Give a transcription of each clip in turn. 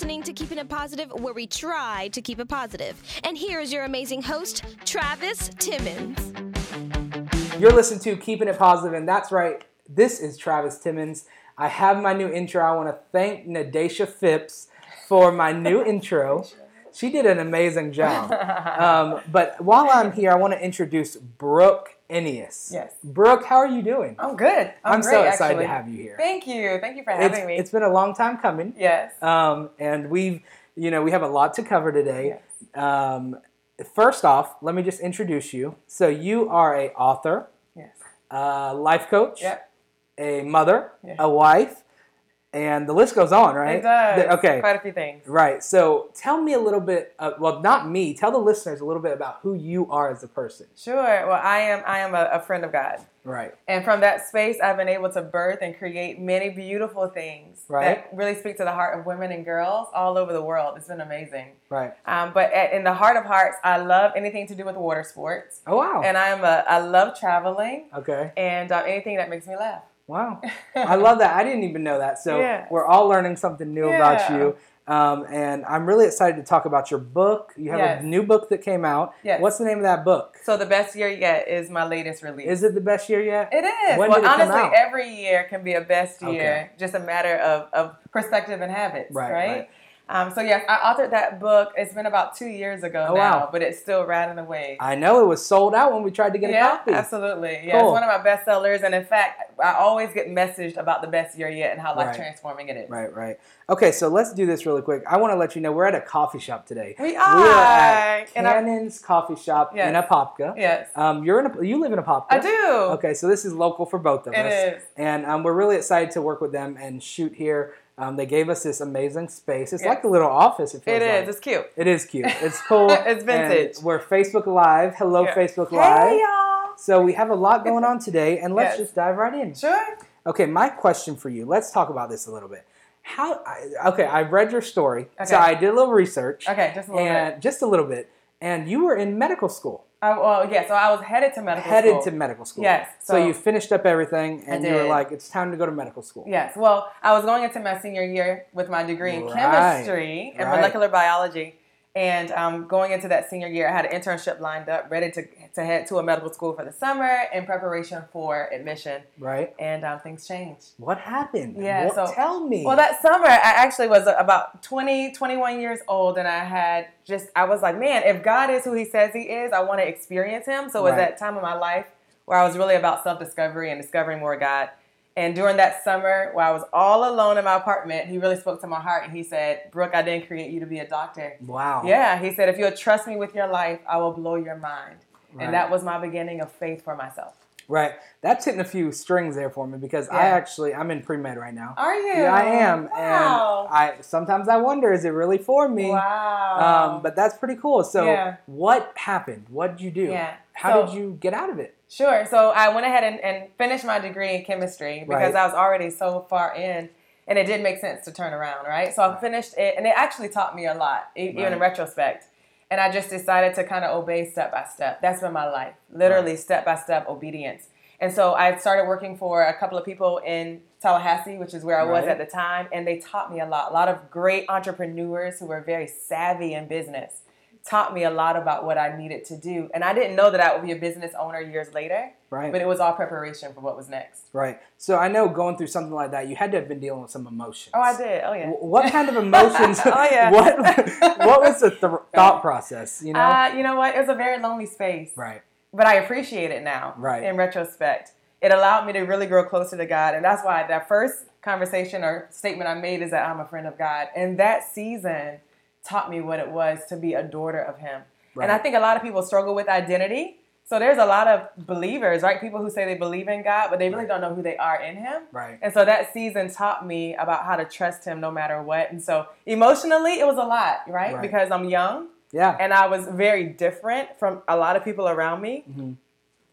listening to Keeping It Positive, where we try to keep it positive. And here is your amazing host, Travis Timmons. You're listening to Keeping It Positive, and that's right. This is Travis Timmons. I have my new intro. I want to thank Nadesha Phipps for my new intro. She did an amazing job. Um, but while I'm here, I want to introduce Brooke Eneas. Yes. Brooke, how are you doing? I'm good. I'm, I'm great, so excited actually. to have you here. Thank you. Thank you for It's, having me. it's been a long time coming. yes. Um, and we've, you know, we have a lot to cover today. yes. Um, first off, let me just introduce you. So you are a author, Yes. a life coach, Yep. a mother, Yeah. a wife, and the list goes on, right? It does. The- okay. Quite a few things. Right. So tell me a little bit. Uh, well, not me. Tell the listeners a little bit about who you are as a person. Sure. Well, I am. I am a, a friend of God, Right. and from that space, I've been able to birth and create many beautiful things Right. that really speak to the heart of women and girls all over the world. It's been amazing. Right. Um, but at, in the heart of hearts, I love anything to do with water sports, Oh wow. and I'm a. I love traveling okay. and uh, anything that makes me laugh. Wow. I love that. I didn't even know that. So Yeah. we're all learning something new about you. Um, and I'm really excited to talk about your book. You have Yes. a new book that came out. Yes. What's the name of that book? So the best year yet is my latest release. Is it the best year yet? It is. When well, did it come honestly, every year can be a best year. Okay. Just a matter of, of perspective and habits, Right, right? right. Um, so yes, I authored that book. It's been about two years ago Oh, now, wow. but it's still riding away. I know it was sold out when we tried to get yeah, a copy. absolutely. Yeah, Cool. it's one of my bestsellers, and in fact, I always get messaged about the best year yet and how life Right. transforming it is. Right, right. Okay, so let's do this really quick. I want to let you know we're at a coffee shop today. We We are. are at Cannon's Coffee Shop in Yes. Apopka. Yes, Um, you're in a, you live in Apopka. I do. Okay, so this is local for both of It us. is. And um, we're really excited to work with them and shoot here. Um, they gave us this amazing space. It's Yes. like a little office. It feels It is. like. It's cute. It is cute. It's cool. It's vintage. And we're Facebook Live. Hello, Yeah. Facebook Live. Hey y'all. So we have a lot going on today, and let's Yes. just dive right in. Sure. Okay, my question for you. Let's talk about this a little bit. How? I, okay, I read your story, okay. so I did a little research, Okay, just a little and bit. just a little bit. And you were in medical school, I, well, yeah. So I was headed to medical headed school. to medical school. Yes, So, so- you finished up everything, and you were like, "It's time to go to medical school." Yes. Well, I was going into my senior year with my degree in Right, chemistry and right. molecular biology. And um, going into that senior year, I had an internship lined up, ready to, to head to a medical school for the summer in preparation for admission. Right. And um, things changed. What happened? Yeah, What- so- tell me. Well, that summer, I actually was about 20, 21 years old, and I had just, I was like, man, if God is who He says He is, I want to experience Him. So it was Right. that time of my life where I was really about self discovery and discovering more God. And during that summer, where I was all alone in my apartment, He really spoke to my heart, and He said, Brooke, I didn't create you to be a doctor. wow. Yeah, He said, if you'll trust me with your life, I will blow your mind. Right. And that was my beginning of faith for myself. Right. That's hitting a few strings there for me because I actually I'm in pre med right now. Are you? Yeah, I am, Wow. and I sometimes I wonder, is it really for me? wow. Um, but that's pretty cool. So, Yeah. what happened? What did you do? Yeah. How So- did you get out of it? Sure. So I went ahead and, and finished my degree in chemistry because Right. I was already so far in, and it did make sense to turn around, right? So I finished it, and it actually taught me a lot, even in retrospect. And I just decided to kind of obey step by step. That's been my life, literally step by step obedience. And so I started working for a couple of people in Tallahassee, which is where I was Right. at the time, and they taught me a lot. A lot of great entrepreneurs who were very savvy in business taught me a lot about what I needed to do. And I didn't know that I would be a business owner years later, Right. but it was all preparation for what was next. right. So I know going through something like that, you had to have been dealing with some emotions. Oh, I did. Oh, yeah. What kind of emotions? Oh, yeah. What What was the th- thought process? You know. Uh, you know what? It was a very lonely space. right. but I appreciate it now. Right. In retrospect, it allowed me to really grow closer to God, and that's why that first conversation or statement I made is that I'm a friend of God, and that season taught me what it was to be a daughter of Him. And I think a lot of people struggle with identity. So there's a lot of believers, right? People who say they believe in God, but they really Right. don't know who they are in Him. Right. And so that season taught me about how to trust Him no matter what. And so emotionally, it was a lot, right? Right. Because I'm young Yeah. and I was very different from a lot of people around me. Mhm.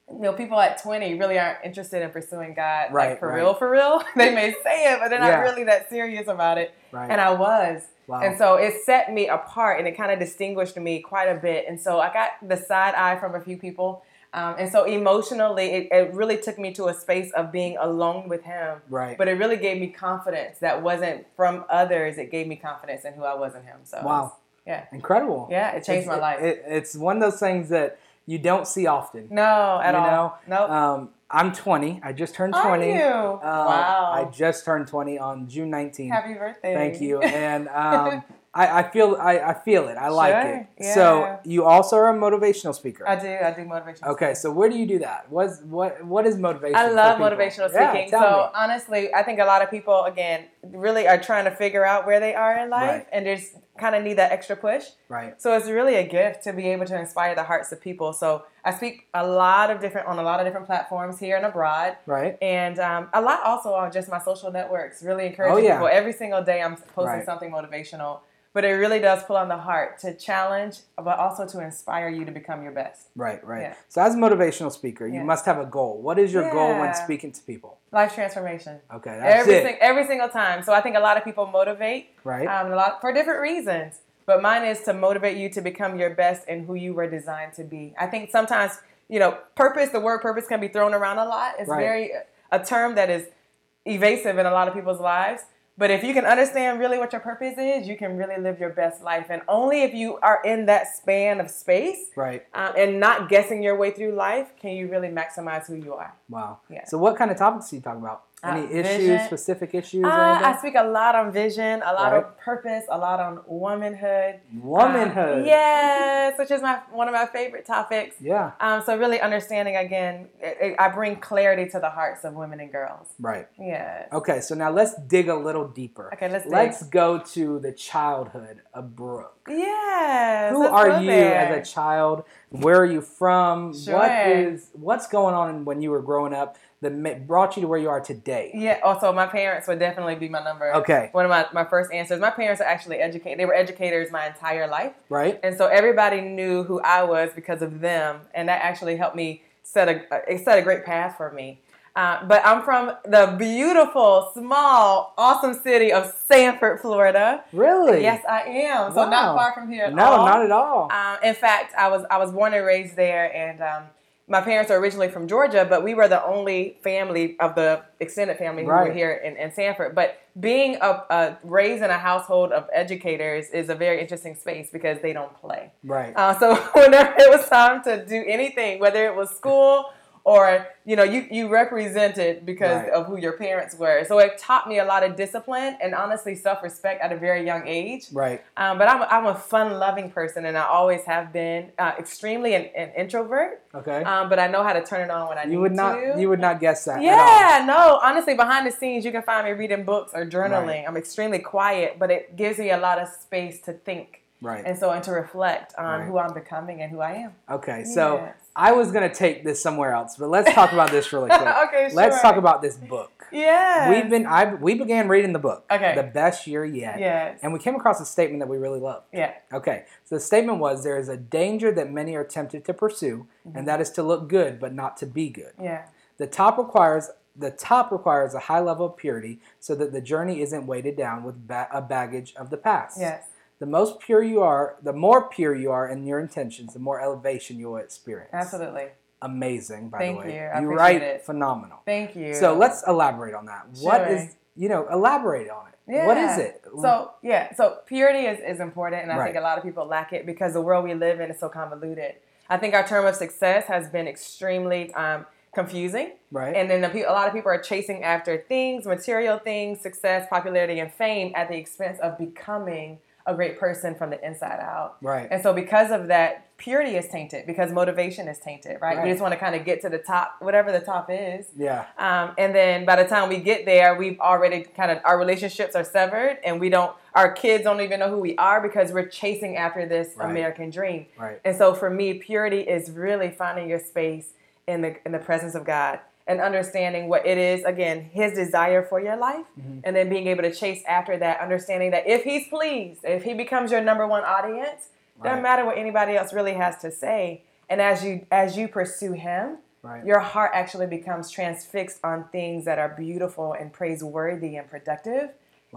You know, people at 20 really aren't interested in pursuing God, Right, like for right. real, for real. they may say it, but they're not Yeah. really that serious about it. Right. And I was. Wow. And so it set me apart and it kind of distinguished me quite a bit. And so I got the side eye from a few people. Um, and so emotionally, it, it really took me to a space of being alone with him. Right. But it really gave me confidence that wasn't from others. It gave me confidence in who I was in him. So Wow. yeah. Incredible. Yeah, it changed It's- my life. It, it's one of those things that you don't see often. No, at you all. know? Nope. Um, I'm 20. I just turned Are 20. you? Um, wow. I just turned 20 on June 19th. Happy birthday. Thank you. And um, I, I feel I, I feel it. I like Sure, it. So you also are a motivational speaker. I do. I do motivational. Okay, so where do you do that? What's what what is motivation? I love motivational Yeah, speaking. tell so me. honestly, I think a lot of people again really are trying to figure out where they are in life Right. and just kind of need that extra push. Right. So it's really a gift to be able to inspire the hearts of people. So I speak a lot of different on a lot of different platforms here and abroad. Right. And um, a lot also on just my social networks, really encouraging Oh, yeah. people. Every single day I'm posting Right. something motivational. But it really does pull on the heart to challenge, but also to inspire you to become your best. Right. Right. Yeah. So as a motivational speaker, you Yeah. must have a goal. What is your goal when speaking to people? Life transformation. Okay, that's every, it. sing- every single time. So I think a lot of people motivate Right. um, a lot for different reasons. But mine is to motivate you to become your best and who you were designed to be. I think sometimes, you know, purpose, the word purpose can be thrown around a lot. It's Right. very a term that is evasive in a lot of people's lives. But if you can understand really what your purpose is, you can really live your best life. And only if you are in that span of space right. um, and not guessing your way through life can you really maximize who you are. Wow. Yeah. So what kind of topics do you talk about? Uh, Any issues, vision. specific issues, or Uh, I speak a lot on vision, a lot Right. of purpose, a lot on womanhood. Womanhood. Um, yes, which is my one of my favorite topics. Yeah. Um, so really understanding again, it, it- I bring clarity to the hearts of women and girls. Right. Yeah. Okay, so now let's dig a little deeper. Okay, let's dig. Let's go to the childhood of Brooke. Yes. Who are you there. as a child? Where are you from? What Sure. is what's going on when you were growing up that brought you to where you are today? Yeah. Also, my parents would definitely be my number. Okay. One of my, my first answers. My parents are actually educated. They were educators my entire life. Right? And so everybody knew who I was because of them, and that actually helped me set a it set a great path for me. Uh, but I'm from the beautiful, small, awesome city of Sanford, Florida. Really? Yes, I am. So Wow. not far from here at No, all. not at all. Um, in fact, I was I was born and raised there, and um, my parents are originally from Georgia, but we were the only family of the extended family who were here in, in Sanford. But being a, a raised in a household of educators is a very interesting space because they don't play. right. Uh, so whenever it was time to do anything, whether it was school or you know you you represented because Right. of who your parents were. So it taught me a lot of discipline and honestly self respect at a very young age. right. Um, but I'm, I'm a fun loving person and I always have been uh, extremely an, an introvert. Okay. Um, but I know how to turn it on when I need to. you would not to. you would not guess that. Yeah, no. Honestly, behind the scenes, you can find me reading books or journaling. I'm extremely quiet, but it gives me a lot of space to think Right. and so and to reflect on Right. who I'm becoming and who I am. Okay. So Yes. I was gonna take this somewhere else, but let's talk about this really quick. Okay, sure. Let's talk about this book. Yeah. We've been I we began reading the book. Okay. The best year yet. Yes. And we came across a statement that we really loved. Yeah. Okay, so the statement was there is a danger that many are tempted to pursue, Mm-hmm. and that is to look good but not to be good. Yeah. The top requires the top requires a high level of purity so that the journey isn't weighted down with ba- a baggage of the past. Yes. The most pure you are, the more pure you are in your intentions, the more elevation you will experience. Absolutely. Amazing, by Thank the way. you. I you write it. phenomenal. Thank you. So let's elaborate on that. What Sure. is you know elaborate on it? What is it? So yeah, so purity is, is important, and I think a lot of people lack it because the world we live in is so convoluted. I think our term of success has been extremely um, confusing, right. and then a lot of people are chasing after things, material things, success, popularity, and fame at the expense of becoming a great person from the inside out. right. And so, because of that, purity is tainted because motivation is tainted, right? Right. We just want to kind of get to the top, whatever the top is. yeah. Um, and then by the time we get there, we've already kind of our relationships are severed, and we don't. Our kids don't even know who we are because we're chasing after this Right. American dream. Right. And so for me, purity is really finding your space in the in the presence of God and understanding what it is again His desire for your life, Mm-hmm. and then being able to chase after that, understanding that if He's pleased, if He becomes your number one audience, Right. doesn't matter what anybody else really has to say. And as you as you pursue Him, Right. your heart actually becomes transfixed on things that are beautiful and praiseworthy and productive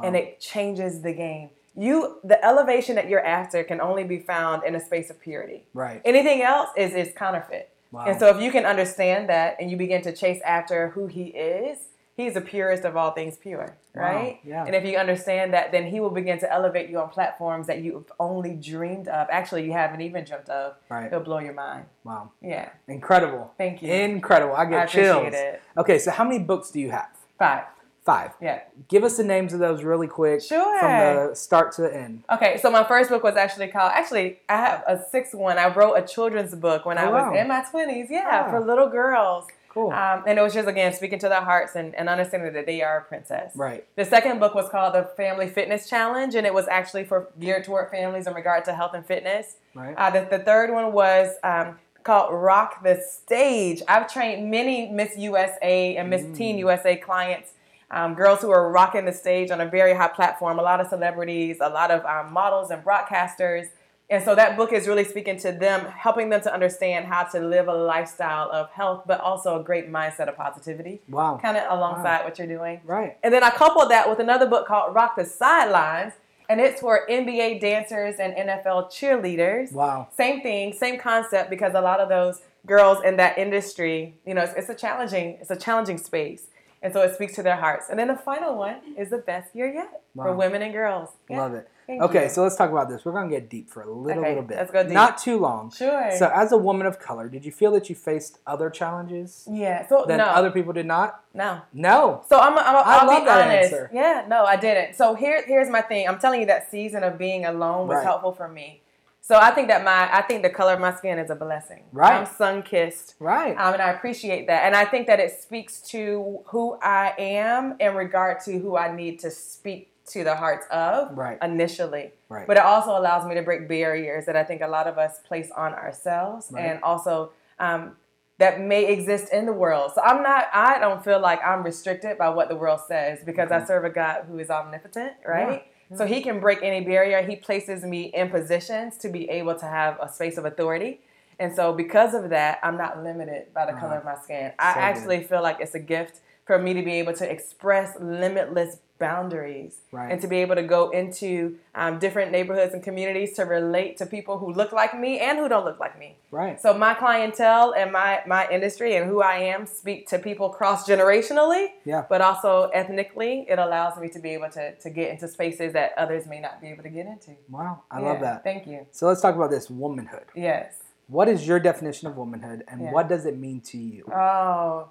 and it changes the game you the elevation that you're after can only be found in a space of purity Right. anything else is is counterfeit Wow. And so if you can understand that and you begin to chase after who he is, he's the purest of all things pure, Wow, right? yeah. And if you understand that, then he will begin to elevate you on platforms that you've only dreamed of. Actually, you haven't even dreamt of. Right. It'll blow your mind. wow. Yeah. Incredible. Thank you. Incredible. I get I appreciate chills. it. Okay, so how many books do you have? Five. Five. Yeah. Give us the names of those really quick. Sure. From the start to the end. Okay, so my first book was actually called. Actually, I have a sixth one. I wrote a children's book when I Oh, was wow. in my twenties. Yeah, Ah. for little girls. Cool. Um, and it was just again speaking to their hearts and, and understanding that they are a princess. right. The second book was called the Family Fitness Challenge, and it was actually for geared toward families in regard to health and fitness. Right. Uh, the, the third one was um, called Rock the Stage. I've trained many Miss USA and Miss Teen USA clients, um, girls who are rocking the stage on a very high platform, a lot of celebrities, a lot of um, models and broadcasters. And so that book is really speaking to them, helping them to understand how to live a lifestyle of health, but also a great mindset of positivity, wow. kind of alongside what you're doing. Right. And then I coupled that with another book called Rock the Sidelines, and it's for NBA dancers and NFL cheerleaders. Wow. Same thing, same concept, because a lot of those girls in that industry, you know, it's, it's a challenging, it's a challenging space, and so it speaks to their hearts. And then the final one is the best year yet for women and girls. Yeah. Love it. Thank okay, you. so let's talk about this. We're gonna get deep for a little, Okay, little bit. let's go deep. Not too long. Sure. So, as a woman of color, did you feel that you faced other challenges yeah. So that no, other people did not? no. No. So I'm, I'm, I I'll love be honest. answer. Yeah, no, I didn't. So here, here's my thing. I'm telling you that season of being alone was Right. helpful for me. So I think that my, I think the color of my skin is a blessing. Right. I'm sun kissed. Right. Um, and I appreciate that. And I think that it speaks to who I am in regard to who I need to speak to the hearts of Right. initially. Right. But it also allows me to break barriers that I think a lot of us place on ourselves Right. and also um, that may exist in the world. So I'm not, I don't feel like I'm restricted by what the world says because I serve a God who is omnipotent, right? Yeah. So he can break any barrier. He places me in positions to be able to have a space of authority. And so because of that, I'm not limited by the color uh-huh. of my skin. I So good. actually feel like it's a gift for me to be able to express limitless boundaries Right. and to be able to go into um, different neighborhoods and communities to relate to people who look like me and who don't look like me. Right. So my clientele and my my industry and who I am speak to people cross generationally, Yeah. but also ethnically. It allows me to be able to to get into spaces that others may not be able to get into. Wow. I love that. Thank you. So let's talk about this womanhood. Yes. What is your definition of womanhood, and Yeah. what does it mean to you? Oh,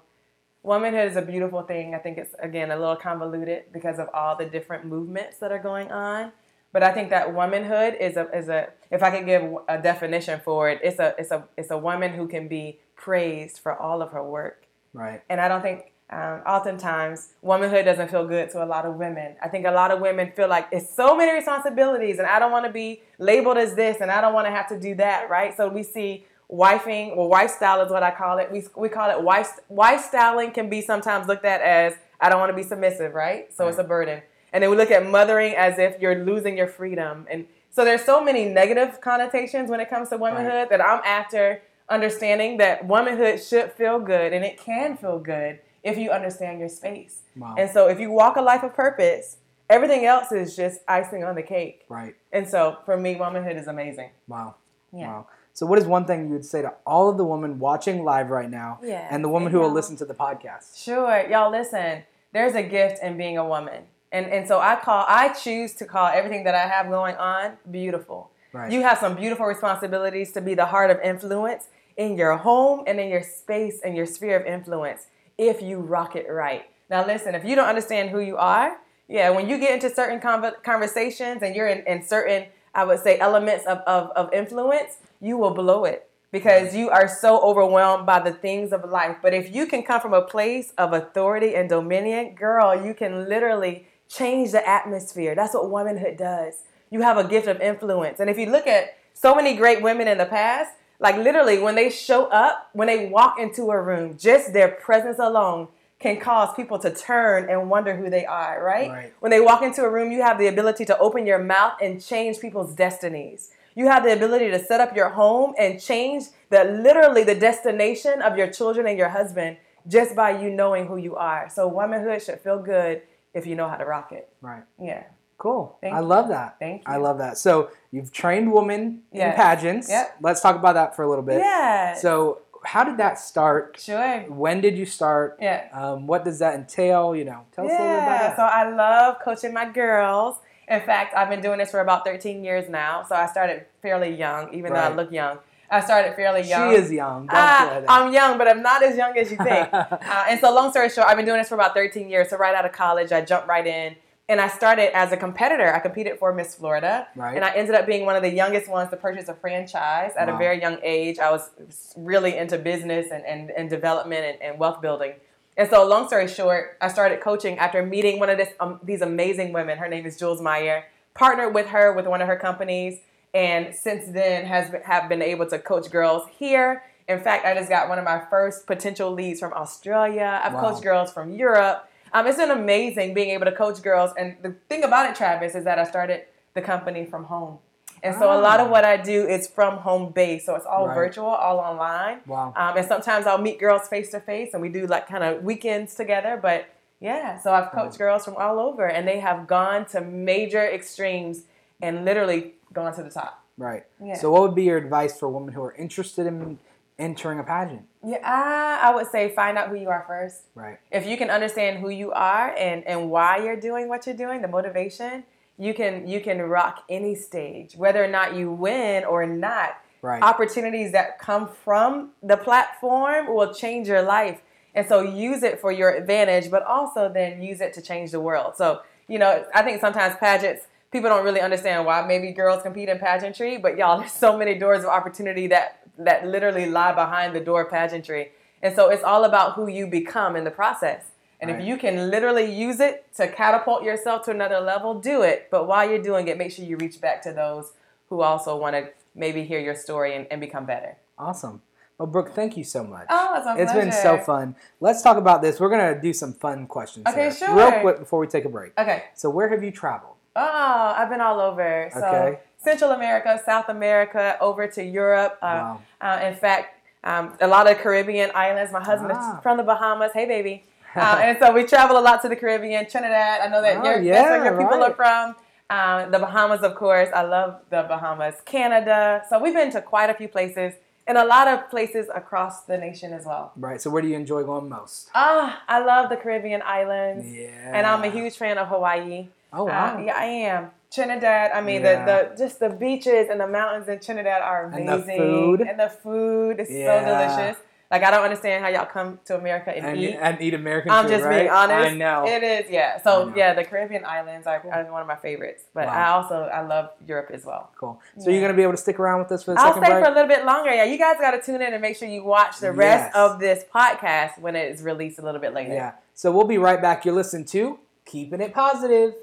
womanhood is a beautiful thing. I think it's again a little convoluted because of all the different movements that are going on. But I think that womanhood is a is a if I could give a definition for it, it's a it's a it's a woman who can be praised for all of her work. Right. And I don't think um, oftentimes womanhood doesn't feel good to a lot of women. I think a lot of women feel like it's so many responsibilities, and I don't want to be labeled as this, and I don't want to have to do that, right? So we see wifing, well, wife style is what I call it. We, we call it wife wife styling can be sometimes looked at as I don't want to be submissive, right? So it's a burden. And then we look at mothering as if you're losing your freedom, and so there's so many negative connotations when it comes to womanhood that I'm after understanding that womanhood should feel good and it can feel good if you understand your space. Wow. And so if you walk a life of purpose, everything else is just icing on the cake. Right. And so for me, womanhood is amazing. Wow. Yeah. Wow. So, what is one thing you would say to all of the women watching live right now, and the woman who will listen to the podcast? Sure, y'all listen. There's a gift in being a woman. And and so I call I choose to call everything that I have going on beautiful. Right. You have some beautiful responsibilities to be the heart of influence in your home and in your space and your sphere of influence if you rock it right. Now listen, if you don't understand who you are, yeah, when you get into certain conver- conversations and you're in, in certain, I would say, elements of, of, of influence, you will blow it because you are so overwhelmed by the things of life. But if you can come from a place of authority and dominion, girl, you can literally change the atmosphere. That's what womanhood does. You have a gift of influence. And if you look at so many great women in the past, like literally when they show up, when they walk into a room, just their presence alone can cause people to turn and wonder who they are, right? Right. When they walk into a room, you have the ability to open your mouth and change people's destinies. You have the ability to set up your home and change the literally the destination of your children and your husband just by you knowing who you are. So womanhood should feel good if you know how to rock it. Right. Yeah. Cool. Thank I you. love that. Thank I love that. So, you've trained women in pageants. Yep. Let's talk about that for a little bit. Yeah. So, how did that start? Sure. When did you start? Yeah. Um, what does that entail? You know, tell us a little bit about Yeah, that. so I love coaching my girls. In fact, I've been doing this for about 13 years now. So I started fairly young, even though I look young. I started fairly young. she is young. Ah, that. I'm young, but I'm not as young as you think. uh, and so, long story short, I've been doing this for about 13 years. So, right out of college, I jumped right in. And I started as a competitor. I competed for Miss Florida. Right. And I ended up being one of the youngest ones to purchase a franchise at Wow. a very young age. I was really into business and, and, and development and, and wealth building. And so, long story short, I started coaching after meeting one of this, um, these amazing women. Her name is Jules Meyer. Partnered with her with one of her companies, and since then has been, have been able to coach girls here. In fact, I just got one of my first potential leads from Australia. I've Wow. coached girls from Europe. Um, it's been amazing being able to coach girls. And the thing about it, Travis, is that I started the company from home. And so a lot of Ah. what I do is from home base. So it's all Right. virtual, all online. Wow. Um, and sometimes I'll meet girls face to face and we do like kind of weekends together. But yeah, so I've coached girls from all over and they have gone to major extremes and literally gone to the top. Right. Yeah. So, what would be your advice for women who are interested in entering a pageant? Yeah, I, would say find out who you are first. Right. If you can understand who you are and, and why you're doing what you're doing, the motivation, you can you can rock any stage, whether or not you win or not. Right. Opportunities that come from the platform will change your life. And so use it for your advantage, but also then use it to change the world. So, you know, I think sometimes pageants, people don't really understand why maybe girls compete in pageantry, but y'all, there's so many doors of opportunity that that literally lie behind the door of pageantry. And so it's all about who you become in the process. And Right. if you can literally use it to catapult yourself to another level, do it. But while you're doing it, make sure you reach back to those who also want to maybe hear your story and, and become better. Awesome. Well, Brooke, thank you so much. Oh, it's It's been so fun. Let's talk about this. We're gonna do some fun questions. Okay, here. sure. Real quick before we take a break. Okay. So, where have you traveled? Oh, I've been all over. So Okay. Central America, South America, over to Europe. Uh, Wow. uh, in fact, um, a lot of Caribbean islands. My husband Ah. is from the Bahamas. Hey, baby. Uh, and so we travel a lot to the Caribbean, Trinidad. I know that Oh, your, yeah, that's where your people right. are from. Um, the Bahamas, of course. I love the Bahamas. Canada. So we've been to quite a few places and a lot of places across the nation as well. Right. So, where do you enjoy going most? Ah, I love the Caribbean islands. Yeah. And I'm a huge fan of Hawaii. Oh wow. Uh, yeah, I am. Trinidad. I mean, Yeah. the, the just the beaches and the mountains in Trinidad are amazing, And the food. And the food is Yeah. so delicious. Like I don't understand how y'all come to America and, and, eat. and eat American food. I'm food, just right? being honest. I know. It is, yeah. So yeah, the Caribbean islands are, are one of my favorites. But Wow. I also I love Europe as well. Cool. So, you're gonna be able to stick around with us for the I'll stay break? for a little bit longer. Yeah, you guys got to tune in and make sure you watch the rest Yes. of this podcast when it is released a little bit later. Yeah. So we'll be right back. You're listening to Keeping It Positive.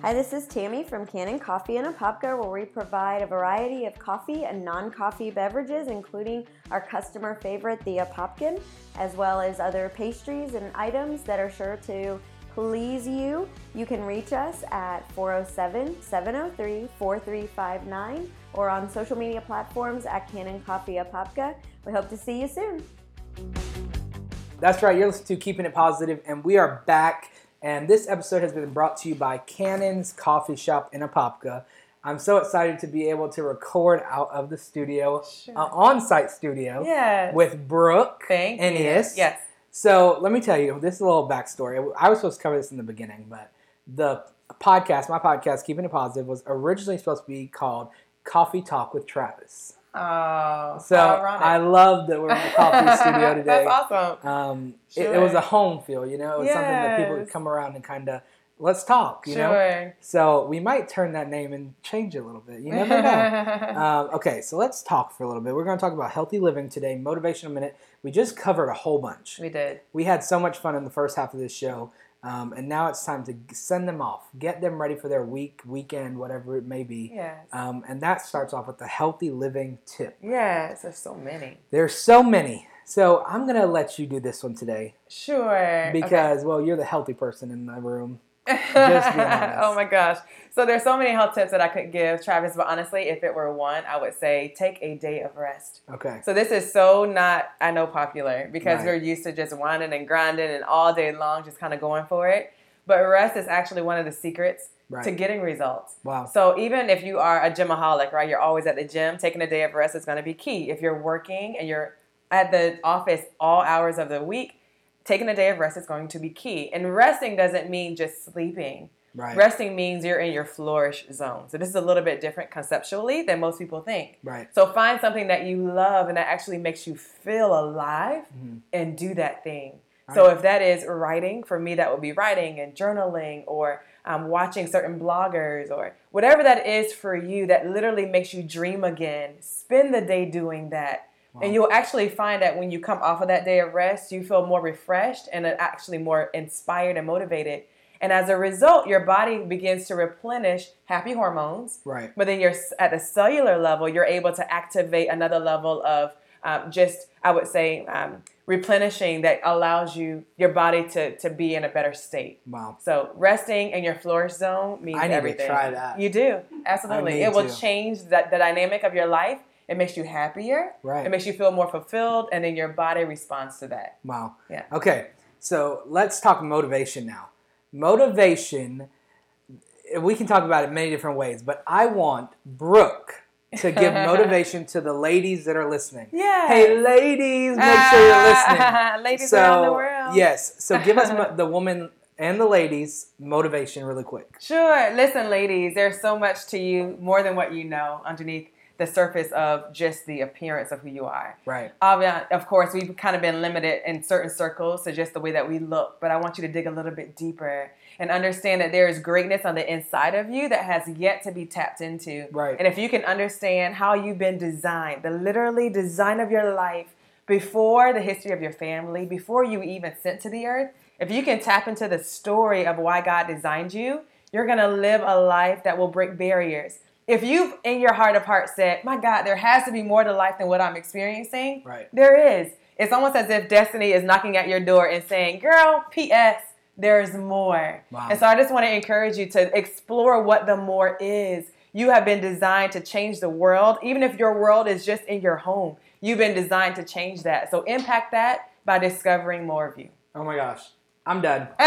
Hi, this is Tammy from Cannon Coffee and Apopka, where we provide a variety of coffee and non coffee beverages, including our customer favorite, the Apopkin, as well as other pastries and items that are sure to please you. You can reach us at 407 703 4359 or on social media platforms at Cannon Coffee Apopka. We hope to see you soon. That's right. You're listening to Keeping It Positive, and we are back. And this episode has been brought to you by Cannon's Coffee Shop in Apopka. I'm so excited to be able to record out of the studio, Sure. uh, on-site studio, Yes. with Brooke Thank and. Ian. Yes. So let me tell you, this is a little backstory. I was supposed to cover this in the beginning, but the podcast, my podcast, Keeping It Positive, was originally supposed to be called Coffee Talk with Travis. Oh, So. I love that we're in the coffee studio today. That's awesome. Um, it, it was a home feel, you know. It was something that people would come around and kind of let's talk, you know. Sure. So we might turn that name and change it a little bit. You never know. um, okay, so let's talk for a little bit. We're going to talk about healthy living today, motivational minute. We just covered a whole bunch. we did. We had so much fun in the first half of this show, um, and now it's time to send them off, get them ready for their week, weekend, whatever it may be. Yes. Um, and that starts off with the healthy living tip. yes. There's so many. There's so many. So I'm gonna let you do this one today Sure. because, well, you're the healthy person in the room. Okay. just being oh honest. oh my gosh. So there's so many health tips that I could give, Travis. But honestly, if it were one, I would say take a day of rest. Okay. So this is so not, I know, popular because Right. we're used to just whining and grinding and all day long, just kind of going for it. but rest is actually one of the secrets Right. to getting results. Wow. So even if you are a gymaholic, right, you're always at the gym, taking a day of rest is going to be key. If you're working and you're at the office all hours of the week, taking a day of rest is going to be key. And resting doesn't mean just sleeping. Right. Resting means you're in your flourish zone. So this is a little bit different conceptually than most people think. Right. So find something that you love and that actually makes you feel alive Mhm. and do that thing. So if that is writing, for me that would be writing and journaling or um, watching certain bloggers or whatever that is for you that literally makes you dream again. Spend the day doing that. And you'll actually find that when you come off of that day of rest, you feel more refreshed and actually more inspired and motivated. And as a result, your body begins to replenish happy hormones. Right. But then you're at the cellular level, you're able to activate another level of um, just, I would say, um, replenishing that allows you your body to to be in a better state. Wow. So resting in your flourish zone means I need to everything. try that. You do absolutely. need It will to. change that the dynamic of your life. It makes you happier. Right. It makes you feel more fulfilled, and then your body responds to that. Wow. Yeah. Okay. So let's talk motivation now. Motivation, we can talk about it many different ways, but I want Brooke to give motivation to the ladies that are listening. Yeah. Hey, ladies, make sure you're listening. Ladies so, around the world. Yes. So give us mo- the woman and the ladies motivation really quick. Sure. Listen, ladies, there's so much to you, more than what you know, underneath the surface of just the appearance of who you are. Right. Of course, we've kind of been limited in certain circles to just the way that we look, but I want you to dig a little bit deeper and understand that there is greatness on the inside of you that has yet to be tapped into. Right. And if you can understand how you've been designed, the literally design of your life before the history of your family, before you even sent to the earth, if you can tap into the story of why God designed you, you're going to live a life that will break barriers. If you've in your heart of hearts said, My God, there has to be more to life than what I'm experiencing, Right. there is. It's almost as if destiny is knocking at your door and saying, Girl, P.S., there's more. Wow. And so I just want to encourage you to explore what the more is. You have been designed to change the world, even if your world is just in your home. You've been designed to change that. So impact that by discovering more of you. Oh my gosh. I'm done.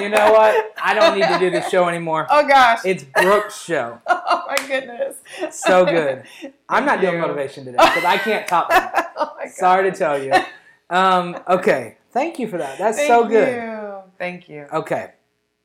you know what? I don't need to do this show anymore. Oh gosh. It's Brooke's show. oh my goodness. So good. I'm not doing motivation today because I can't top that. oh my god. Sorry to tell you. Um, okay. Thank you for that. That's Thank so good. You. Thank you. Okay.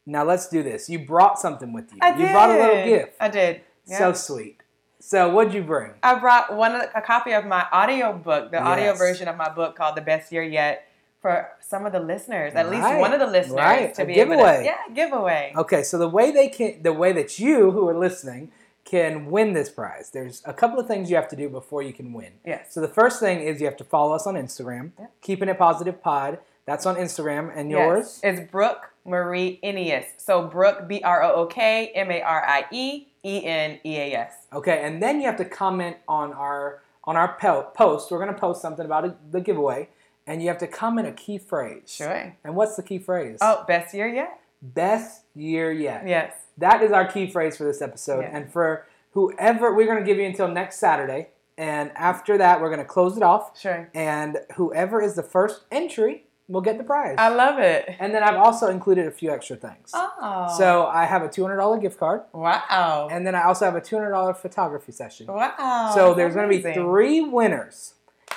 Now let's do this. You brought something with you. I you did. brought a little gift. I did. So sweet. So what'd you bring? I brought one a copy of my audio book, the audio version of my book called The Best Year Yet for some of the listeners, at least one of the listeners Right. to A be giveaway. to Yeah, giveaway. Okay, so the way they can, the way that you who are listening can win this prize, there's a couple of things you have to do before you can win. Yes. So the first thing is you have to follow us on Instagram, Yeah. keeping it positive pod. That's on Instagram, and yours? Yes. It's Brooke Marie Eneas. So Brooke B R O O K M A R I E E N E A S. Okay, and then you have to comment on our on our post. We're gonna post something about the giveaway, and you have to comment a key phrase. Sure. And what's the key phrase? Oh, best year yet? best year yet. Yes. That is our key phrase for this episode. Yeah. And for whoever, we're going to give you until next Saturday. And after that, we're going to close it off. Sure. And whoever is the first entry will get the prize. I love it. and then I've also included a few extra things. Oh. So I have a $200 gift card. wow. And then I also have a $200 photography session. wow. so there's going to be three winners.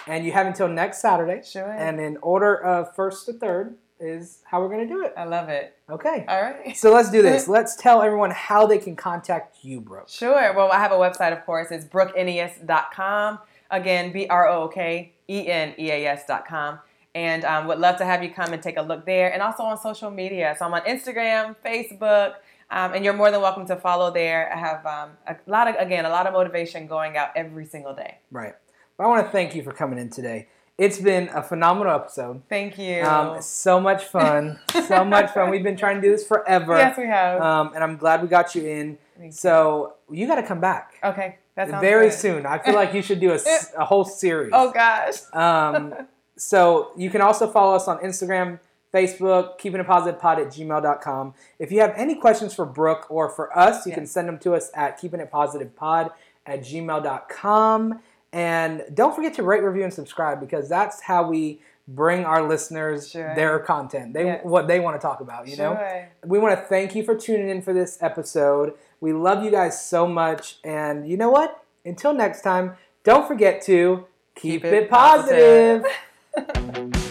And you have until next Saturday. Sure. And in order of first to third is how we're going to do it. I love it. Okay. All right. So let's do this. Let's tell everyone how they can contact you, Brooke. Sure. Well, I have a website, of course. It's brookeneas.com. Again, B R O O K E N E A S.com. And um, would love to have you come and take a look there. And also on social media. So I'm on Instagram, Facebook, um, and you're more than welcome to follow there. I have um, a lot of, again, a lot of motivation going out every single day. Right. But I want to thank you for coming in today. It's been a phenomenal episode. Thank you. Um, so much fun. so much fun. We've been trying to do this forever. yes, we have. Um, and I'm glad we got you in. Thank. So you got to come back okay. That sounds very good. soon. I feel like you should do a whole series. Oh, gosh. Um, so you can also follow us on Instagram, Facebook, keeping it positive pod at gmail.com. If you have any questions for Brooke or for us, you can send them to us at keeping it positive pod at gmail.com. And don't forget to rate, review, and subscribe because that's how we bring our listeners Sure. their content, they Yes. what they want to talk about. You know, we want to thank you for tuning in for this episode. We love you guys so much, and you know what? Until next time, don't forget to keep, Keep it, it positive. positive.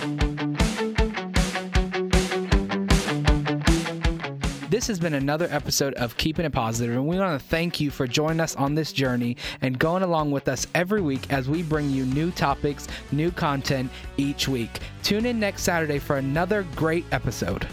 This has been another episode of Keeping It Positive, and we want to thank you for joining us on this journey and going along with us every week as we bring you new topics, new content each week. Tune in next Saturday for another great episode.